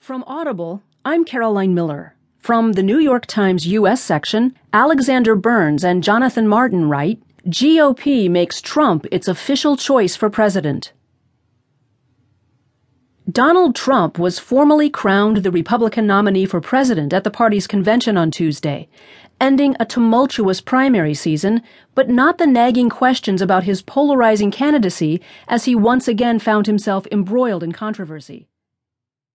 From Audible, I'm Caroline Miller. From the New York Times U.S. section, Alexander Burns and Jonathan Martin write GOP makes Trump its official choice for president. Donald Trump was formally crowned the Republican nominee for president at the party's convention on Tuesday, ending a tumultuous primary season, but not the nagging questions about his polarizing candidacy as he once again found himself embroiled in controversy.